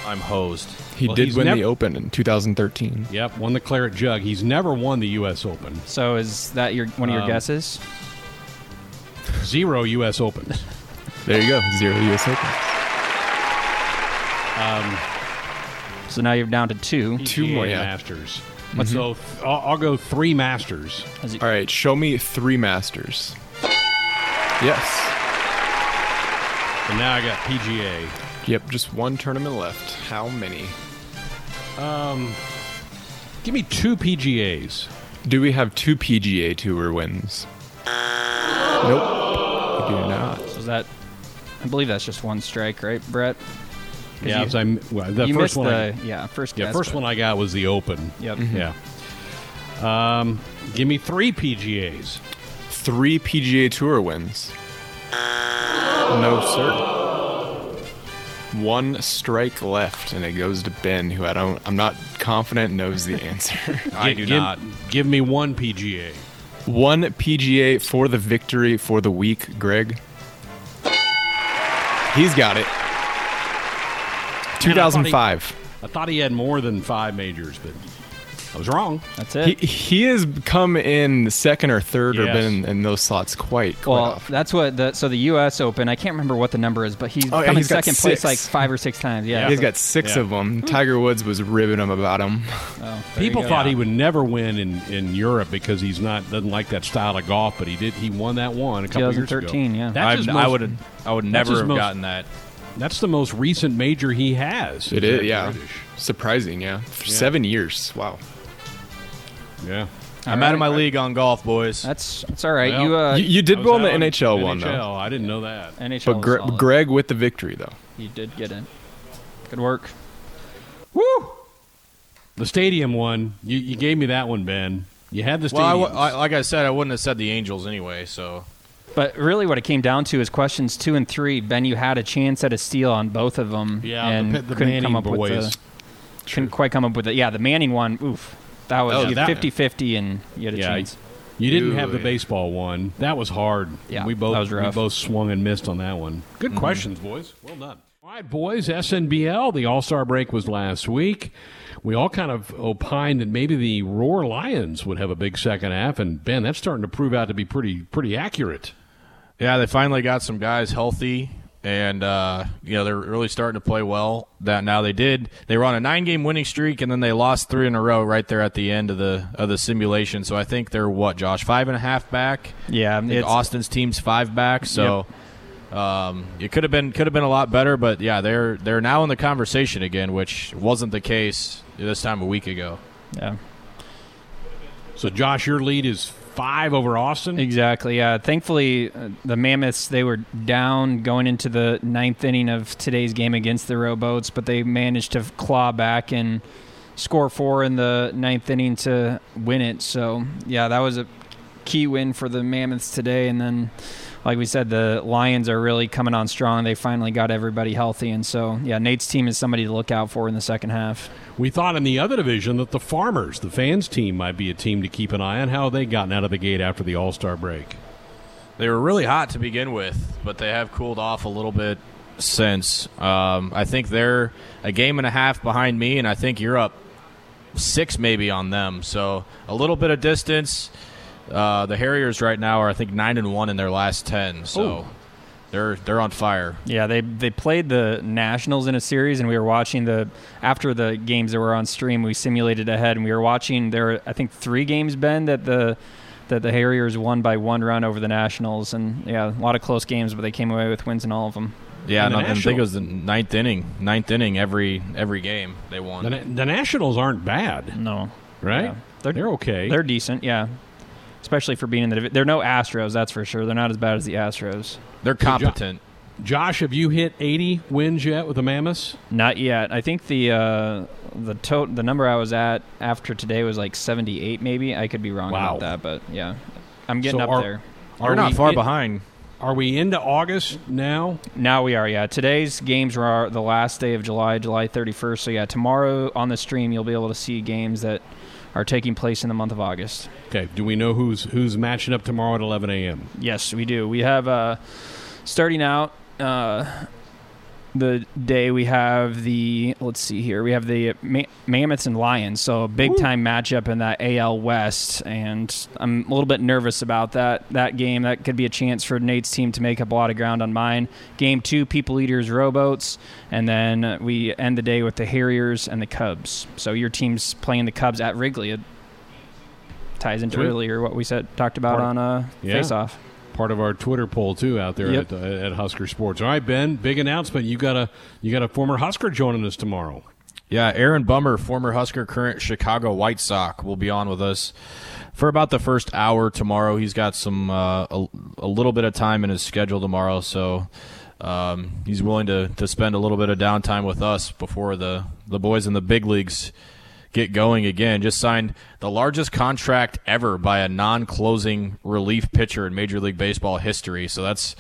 I'm hosed. He Well, did he's win nev- the Open in 2013. Yep, won the Claret Jug. He's never won the U.S. Open. So is that your one of your Um, guesses? Zero U.S. Opens. There you go. Zero U.S. Open. So now you're down to two. Two more, yeah. Masters. So th- I'll, I'll go three Masters. All right. Show me three Masters. Yes. And now I got PGA. Yep. Just one tournament left. How many? Um, Give me two PGAs. Do we have two PGA Tour wins? Nope. We do not. So is that? I believe that's just one strike, right, Brett? Yeah, you, I'm, well, the you first missed one. I, the yeah first. yeah, guess, first but- one I got was the Open. Yep. Yeah. Um, give me three PGAs. Three PGA Tour wins. No, sir. One strike left, and it goes to Ben, who I don't. I'm not confident knows the answer. I do give, not. Give me one PGA. One PGA for the victory for the week, Greg. He's got it. 2005. I thought he had more than five majors, but I was wrong. That's it. He, he has come in second or third or been in those slots quite, quite well, often. that's what the so the U.S. Open. I can't remember what the number is, but he's Oh, yeah, come in he's second place like five or six times. Yeah. He's got six Yeah. of them. Tiger Woods was ribbing him about him. Oh, People you go. thought he would never win in, in Europe because he's not doesn't like that style of golf, but he did. He won that one a couple years ago. 2013, yeah. That's I, most- I would. I would never have most- gotten that. That's the most recent major he has. It is, that yeah. British. Surprising, yeah. For Seven years. Wow. Yeah. I'm out of my league on golf, boys. That's that's all right. Well, you uh, you, you did was well in the out on NHL one, though. I didn't know that. NHL. But Gre- Greg with the victory, though. you did get in. Good work. Woo! The stadium one. You, you gave me that one, Ben. You had the well, I stadium. w- I, like I said, I wouldn't have said the Angels anyway. So But really, what it came down to is questions two and three. Ben, you had a chance at a steal on both of them, Yeah, and the, the couldn't Manning come up boys. with the couldn't quite come up with it. Yeah, the Manning one. Oof, that was Oh, that- 50-50 and you had a Yeah, chance. You didn't Ooh, have the yeah. baseball one. That was hard. Yeah, we both that was we both swung and missed on that one. Good Mm-hmm. questions, boys. Well done. All right, boys. SNBL. The All Star break was last week. We all kind of opined that maybe the Roar Lions would have a big second half, and Ben, that's starting to prove out to be pretty pretty accurate. yeah, they finally got some guys healthy, and uh, you know they're really starting to play well. That now they did. They were on a nine-game winning streak, and then they lost three in a row right there at the end of the of the simulation. So I think they're what, Josh, five and a half back. Yeah, I think Austin's team's five back, so um, it could have been could have been a lot better. But yeah, they're they're now in the conversation again, which wasn't the case this time a week ago. yeah, So, Josh, your lead is five over Austin. exactly. Yeah, thankfully uh, the Mammoths they were down going into the ninth inning of today's game against the Rowboats, but they managed to claw back and score four in the ninth inning to win it. So yeah, that was a key win for the Mammoths today. And then, like we said, the Lions are really coming on strong. They finally got everybody healthy, and so yeah, Nate's team is somebody to look out for in the second half. We thought in the other division that the Farmers, the fans team, might be a team to keep an eye on. How have they gotten out of the gate after the All Star break? They were really hot to begin with, but they have cooled off a little bit since. Um, I think they're a game and a half behind me, and I think you're up six maybe on them. So a little bit of distance. Uh, the Harriers right now are I think nine and one in their last ten. So they're they're on fire. Yeah, they they played the Nationals in a series, and we were watching the after the games that were on stream. We simulated ahead, and we were watching. There, I think, three games, Ben, that the that the Harriers won by one run over the Nationals, and yeah, a lot of close games, but they came away with wins in all of them. Yeah, in the no, I think it was the ninth inning. Ninth inning every every game they won. The, the Nationals aren't bad, No, right? Yeah. They're, they're okay. they're decent. Yeah, especially for being in the. divi- They're no Astros, that's for sure. They're not as bad as the Astros. They're competent. Josh, have you hit 80 wins yet with the Mammoths? Not yet. I think the uh, the to- the number I was at after today was like 78, maybe. I could be wrong Wow. about that, but yeah, I'm getting So up are- there. Are You're not far in- behind. Are we into August now? Now we are, yeah. Today's games were the last day of July, July 31st. So yeah, tomorrow on the stream you'll be able to see games that are taking place in the month of August. Okay. Do we know who's who's matching up tomorrow at 11 a.m.? Yes, we do. We have uh, starting out uh, the day we have the let's see here we have the Ma- Mammoths and Lions, so a big time matchup in that AL West, and I'm a little bit nervous about that that game. That could be a chance for Nate's team to make up a lot of ground on mine. Game two, People Eaters, Rowboats, and then we end the day with the Harriers and the Cubs. So your team's playing the Cubs at Wrigley. It ties into Sweet. earlier what we said talked about Part- on uh, Yeah. Face Off. Part of our Twitter poll too out there Yep. at, uh, at Husker Sports. All right, Ben. Big announcement. You got a you got a former Husker joining us tomorrow. Yeah, Aaron Bummer, former Husker, current Chicago White Sox, will be on with us for about the first hour tomorrow. He's got some uh, a, a little bit of time in his schedule tomorrow, so um, he's willing to, to spend a little bit of downtime with us before the, the boys in the big leagues get going again. Just signed the largest contract ever by a non-closing relief pitcher in Major League Baseball history. So that's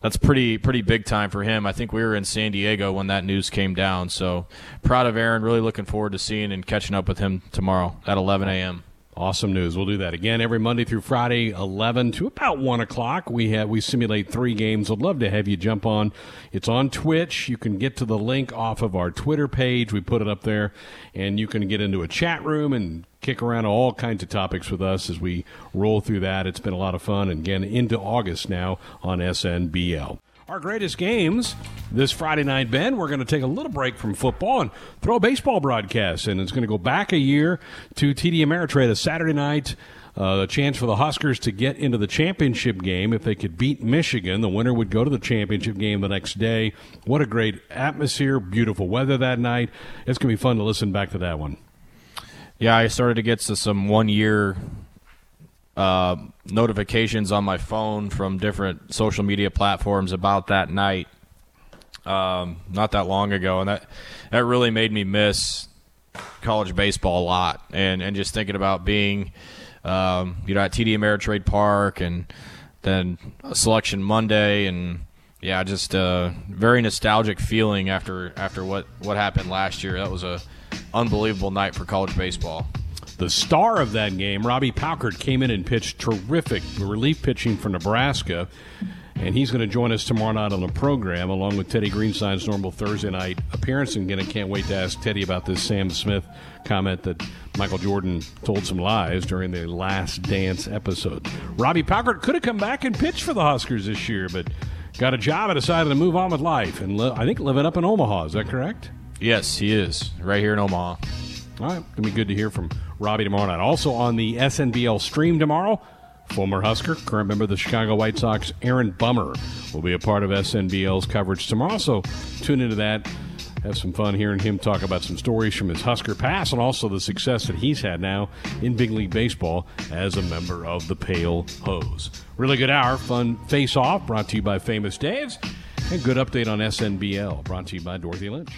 that's pretty pretty big time for him. I think we were in San Diego when that news came down. So proud of Aaron. Really looking forward to seeing and catching up with him tomorrow at 11 a.m. Awesome news. We'll do that again every Monday through Friday, 11 to about 1 o'clock. We have we simulate three games. I'd love to have you jump on. It's on Twitch. You can get to the link off of our Twitter page. We put it up there, and you can get into a chat room and kick around all kinds of topics with us as we roll through that. It's been a lot of fun. And again, into August now on SNBL. Our greatest games this Friday night, Ben. We're going to take a little break from football and throw a baseball broadcast, and it's going to go back a year to TD Ameritrade, a Saturday night. Uh, a chance for the Huskers to get into the championship game. If they could beat Michigan, the winner would go to the championship game the next day. What a great atmosphere, beautiful weather that night. It's going to be fun to listen back to that one. Yeah, I started to get to some one year uh, notifications on my phone from different social media platforms about that night um, not that long ago, and that that really made me miss college baseball a lot, and and just thinking about being, um, you know, at TD Ameritrade Park, and then Selection Monday, and yeah, just a very nostalgic feeling after after what what happened last year. That was a unbelievable night for college baseball. The star of that game, Robbie Palkert, came in and pitched terrific relief pitching for Nebraska. And he's going to join us tomorrow night on the program, along with Teddy Greenstein's normal Thursday night appearance. And again, I can't wait to ask Teddy about this Sam Smith comment that Michael Jordan told some lies during the Last Dance episode. Robbie Palkert could have come back and pitched for the Huskers this year, but got a job and decided to move on with life. And li- I think living up in Omaha. Is that correct? Yes, he is right here in Omaha. All right, gonna be good to hear from Robbie tomorrow night. Also on the SNBL stream tomorrow, former Husker, current member of the Chicago White Sox, Aaron Bummer will be a part of SNBL's coverage tomorrow. So tune into that. Have some fun hearing him talk about some stories from his Husker past and also the success that he's had now in big league baseball as a member of the Pale Hose. Really good hour, fun face off, brought to you by Famous Dave's, and good update on SNBL, brought to you by Dorothy Lynch.